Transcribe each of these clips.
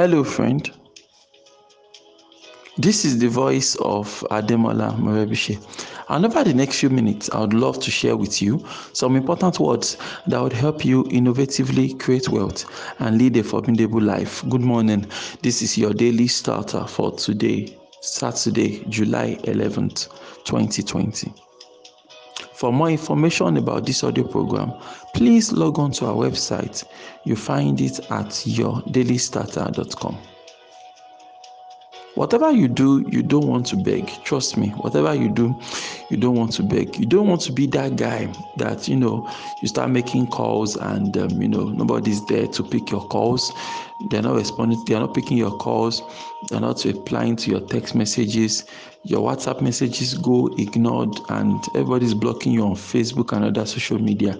Hello, friend. This is the voice of Ademola Morebise. And over the next few minutes, I would love to share with you some important words that would help you innovatively create wealth and lead a formidable life. Good morning. This is your daily starter for today, Saturday, July 11th, 2020. For more information about this audio program, please log on to our website. You find it at yourdailystarter.com. Whatever you do, you don't want to beg. Trust me. Whatever you do, you don't want to beg. You don't want to be that guy that you know you start making calls and um, you know nobody's there to pick your calls. They're not responding. They're not picking your calls. They're not replying to your text messages. Your WhatsApp messages go ignored, and everybody's blocking you on Facebook and other social media.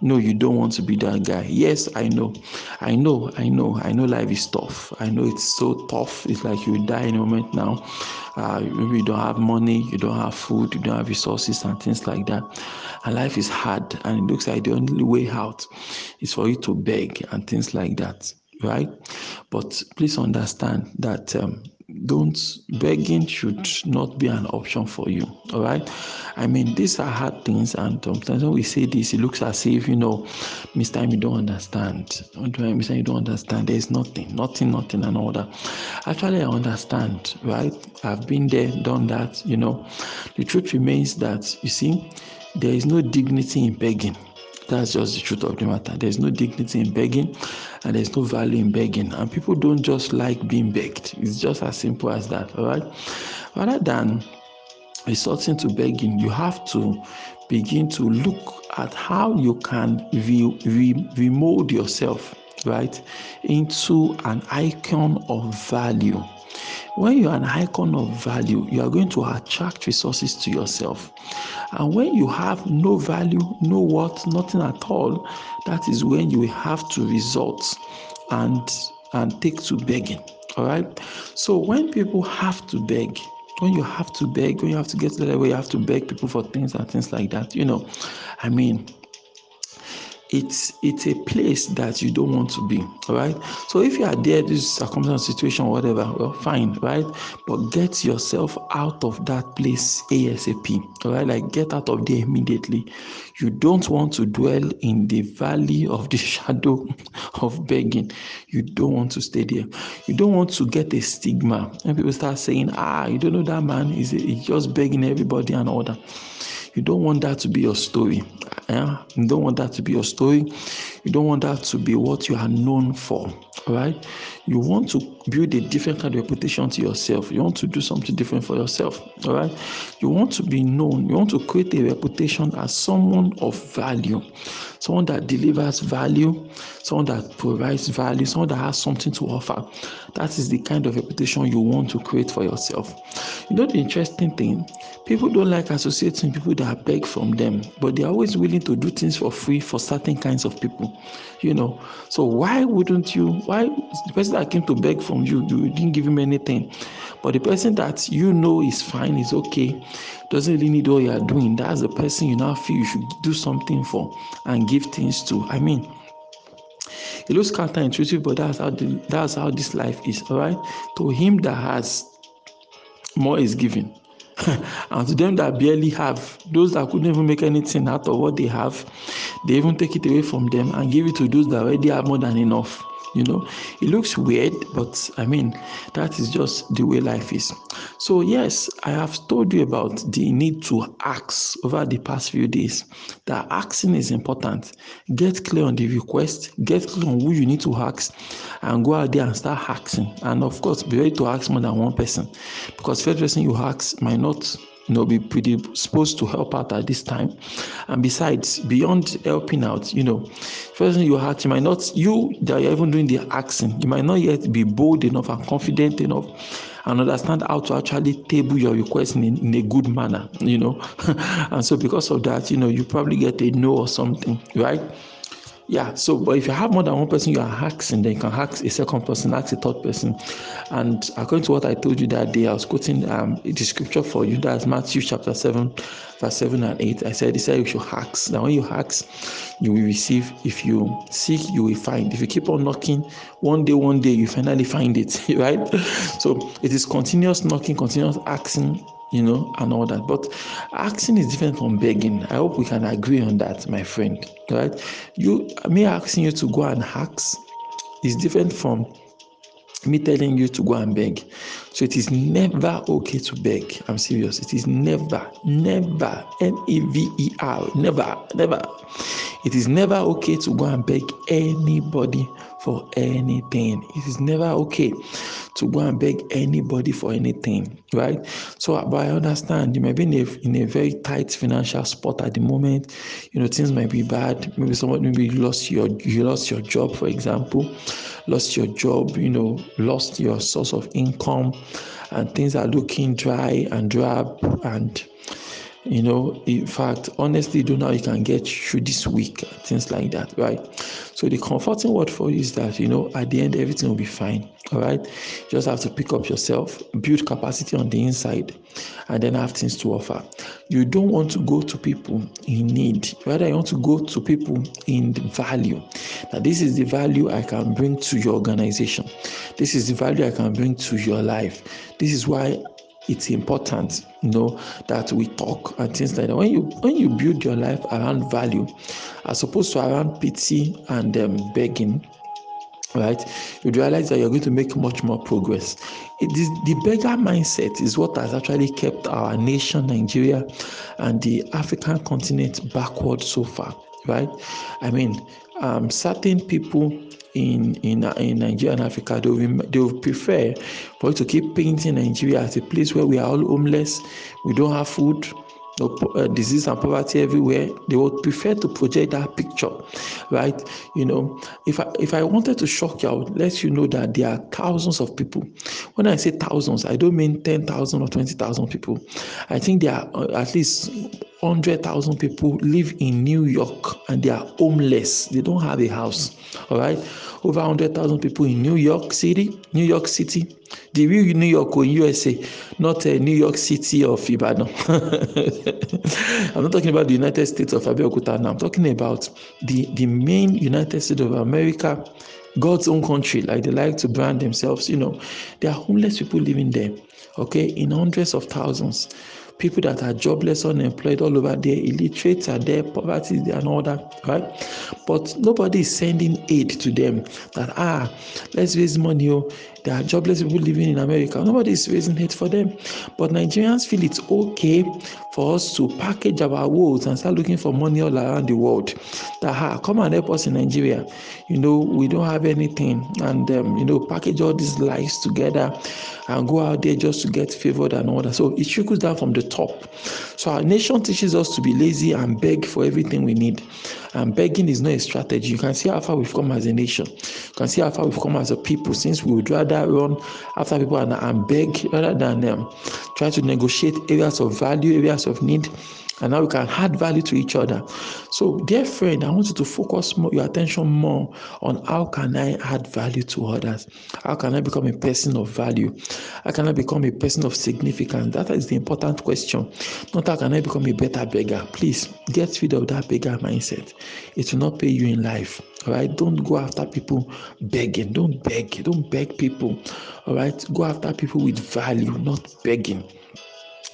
No, you don't want to be that guy. Yes, I know. I know. I know. I know life is tough. I know it's so tough. It's like you die in a moment now. Uh, maybe you don't have money, you don't have food, you don't have resources, and things like that. And life is hard, and it looks like the only way out is for you to beg and things like that right? But please understand that um, don't begging should not be an option for you all right? I mean these are hard things and sometimes when we say this it looks as if you know miss time you don't understand. Time you don't understand. There's nothing nothing nothing and all that actually i understand right? I've been there done that you know? The truth remains that you see there is no dignity in begging that's just the truth of the matter. There's no dignity in begging and there's no value in begging. And people don't just like being begged. It's just as simple as that. All right. Rather than resorting to begging, you have to begin to look at how you can re- re- remold yourself, right, into an icon of value when you are an icon of value, you are going to attract resources to yourself. And when you have no value, no worth, nothing at all, that is when you have to resort and and take to begging. All right. So when people have to beg, when you have to beg, when you have to get to the level you have to beg people for things and things like that, you know, I mean, it's it's a place that you don't want to be all right so if you are there this circumstance situation whatever well fine right? But get yourself out of that place asap all right like get out of there immediately. You don't want to dwell in the valley of the shadow of begging. You don't want to stay there. You don't want to get a stigma. And people start saying ah you don't know that man is just begging everybody and all that. You don't want that to be your story. Yeah? You don't want that to be your story. You don't want that to be what you are known for. Right? You want to build a different kind of reputation to yourself. You want to do something different for yourself. All right. You want to be known. You want to create a reputation as someone of value, someone that delivers value, someone that provides value, someone that has something to offer. That is the kind of reputation you want to create for yourself. You know the interesting thing People don't like associating people that beg from them, but they're always willing to do things for free for certain kinds of people, you know. So why wouldn't you? Why the person that came to beg from you, you didn't give him anything, but the person that you know is fine, is okay, doesn't really need what you are doing. That's the person you now feel you should do something for and give things to. I mean. It looks counterintuitive, but that's how the, that's how this life is. All right. To him that has more is given and to them that barely have, those that couldn't even make anything out of what they have, they even take it away from them and give it to those that already have more than enough. You know, it looks weird, but I mean, that is just the way life is. So, yes, I have told you about the need to ask over the past few days. That asking is important. Get clear on the request, get clear on who you need to ask, and go out there and start asking. And of course, be ready to ask more than one person because first person you ask might not you know, be predisposed to help out at this time. And besides, beyond helping out, you know, first in your heart, you might not, you that you're even doing the asking, you might not yet be bold enough and confident enough and understand how to actually table your request in, in a good manner, you know. and so because of that, you know, you probably get a no or something, right? Yeah, so but if you have more than one person you are hacking, then you can hack a second person, hack a third person. And according to what I told you that day, I was quoting um, the scripture for you. That's Matthew chapter 7, verse 7 and 8. I said, He said you should ask. Now, when you ask, you will receive. If you seek, you will find. If you keep on knocking, one day, one day, you finally find it, right? So it is continuous knocking, continuous asking, you know, and all that. But asking is different from begging. I hope we can agree on that, my friend. Right? You me asking you to go and ask is different from me telling you to go and beg. So it is never okay to beg. I'm serious. It is never, never, N E V E R, never, never. It is never okay to go and beg anybody for anything. It is never okay to go and beg anybody for anything, right? So, uh, but I understand you may be in a, in a very tight financial spot at the moment. You know, things might be bad. Maybe someone maybe lost your you lost your job, for example, lost your job. You know, lost your source of income, and things are looking dry and drab and you know in fact honestly do now you can get through this week things like that right? So the comforting word for you is that you know at the end everything will be fine all right? Just have to pick up yourself build capacity on the inside and then have things to offer. You don't want to go to people in need rather you want to go to people in value. Now this is the value i can bring to your organization. This is the value i can bring to your life. This is why it's important you know that we talk and things like that. When you when you build your life around value as opposed to around pity and um, begging right you realize that you're going to make much more progress. It is the beggar mindset is what has actually kept our nation nigeria and the african continent backward so far right? I mean um, certain people in in in Nigeria and Africa, they will, they will prefer for to keep painting Nigeria as a place where we are all homeless, we don't have food, no, uh, disease and poverty everywhere. They would prefer to project that picture, right? You know, if I if I wanted to shock you, I would let you know that there are thousands of people. When I say thousands, I don't mean ten thousand or twenty thousand people. I think there are uh, at least 100,000 people live in New York and they are homeless. They don't have a house. All right. Over 100,000 people in New York City, New York City, the real New York or USA, not a New York City of Ibadan. I'm not talking about the United States of Abeokuta now. I'm talking about the, the main United States of America, God's own country, like they like to brand themselves. You know, there are homeless people living there, okay, in hundreds of thousands people that are jobless, unemployed all over there, illiterates are there, poverty and all that, right? But nobody is sending aid to them that, ah, let's raise money. Oh, there are jobless people living in America. Nobody is raising aid for them. But Nigerians feel it's okay for us to package our woes and start looking for money all around the world. That, ah, come and help us in Nigeria. You know, we don't have anything. And, um, you know, package all these lies together and go out there just to get favored and all that. So it trickles down from the top. So our nation teaches us to be lazy and beg for everything we need. And begging is not a strategy. You can see how far we've come as a nation. You can see how far we've come as a people since we would rather run after people and, and beg rather than um, try to negotiate areas of value, areas of need and now we can add value to each other. So, dear friend, I want you to focus more, your attention more on how can I add value to others? How can I become a person of value? How can I become a person of significance? That is the important question. Not how can I become a better beggar. Please get rid of that beggar mindset. It will not pay you in life. All right, don't go after people begging. Don't beg. Don't beg people. All right, go after people with value, not begging.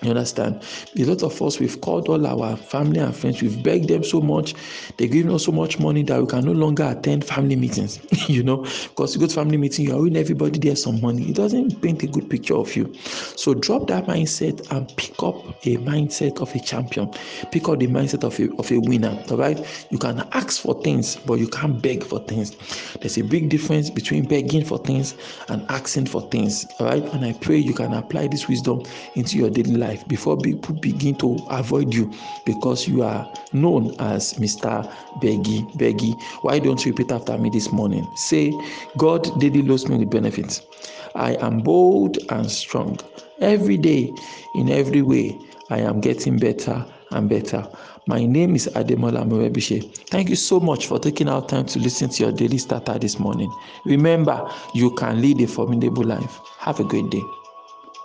You understand? A lot of us, we've called all our family and friends, we've begged them so much, they've given us so much money that we can no longer attend family meetings. you know, because you go to family meeting, you're owing everybody there some money. It doesn't paint a good picture of you. So drop that mindset and pick up a mindset of a champion. Pick up the mindset of a, of a winner. All right. You can ask for things, but you can't beg for things. There's a big difference between begging for things and asking for things. All right. And I pray you can apply this wisdom into your daily life life before people begin to avoid you because you are known as Mr. Beggy. Beggy. Why don't you repeat after me this morning? Say, God daily loads me with benefits. I am bold and strong. Every day, in every way, I am getting better and better. My name is Ademola Morebise. Thank you so much for taking our time to listen to your daily starter this morning. Remember, you can lead a formidable life. Have a great day.